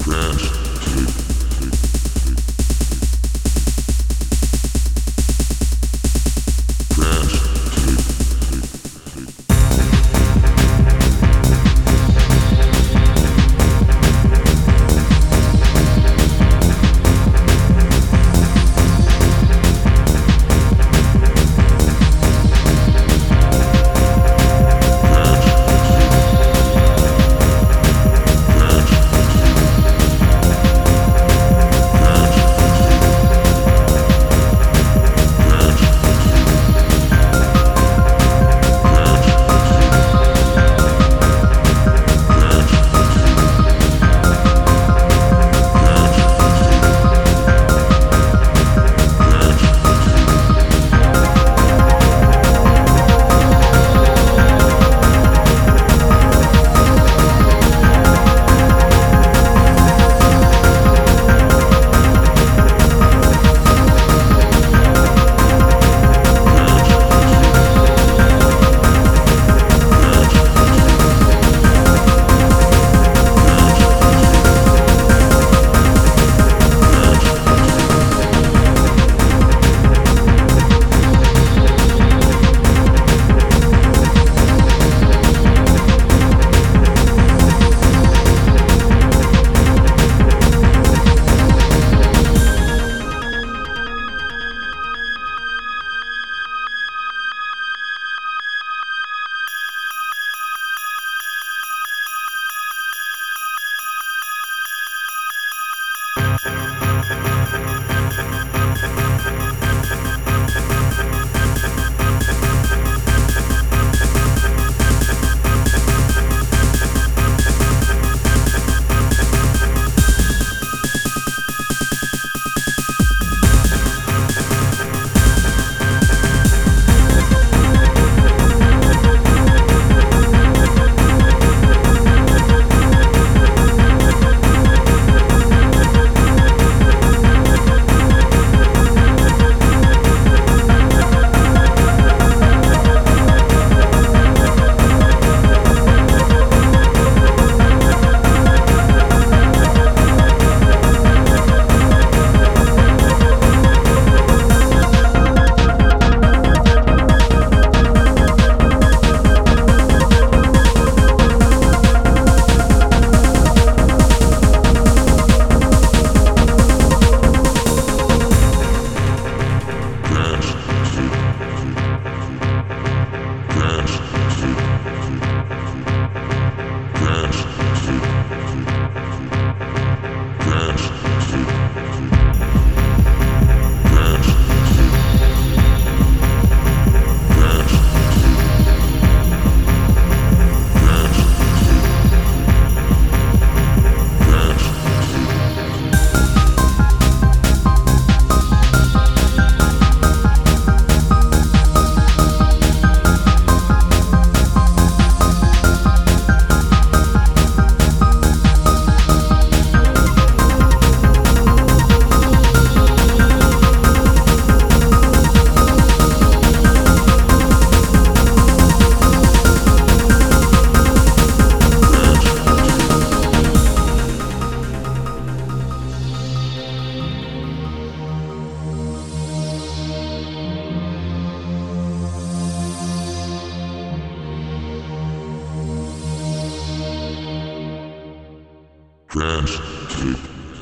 Crash.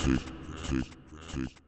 Tick, tick, tick.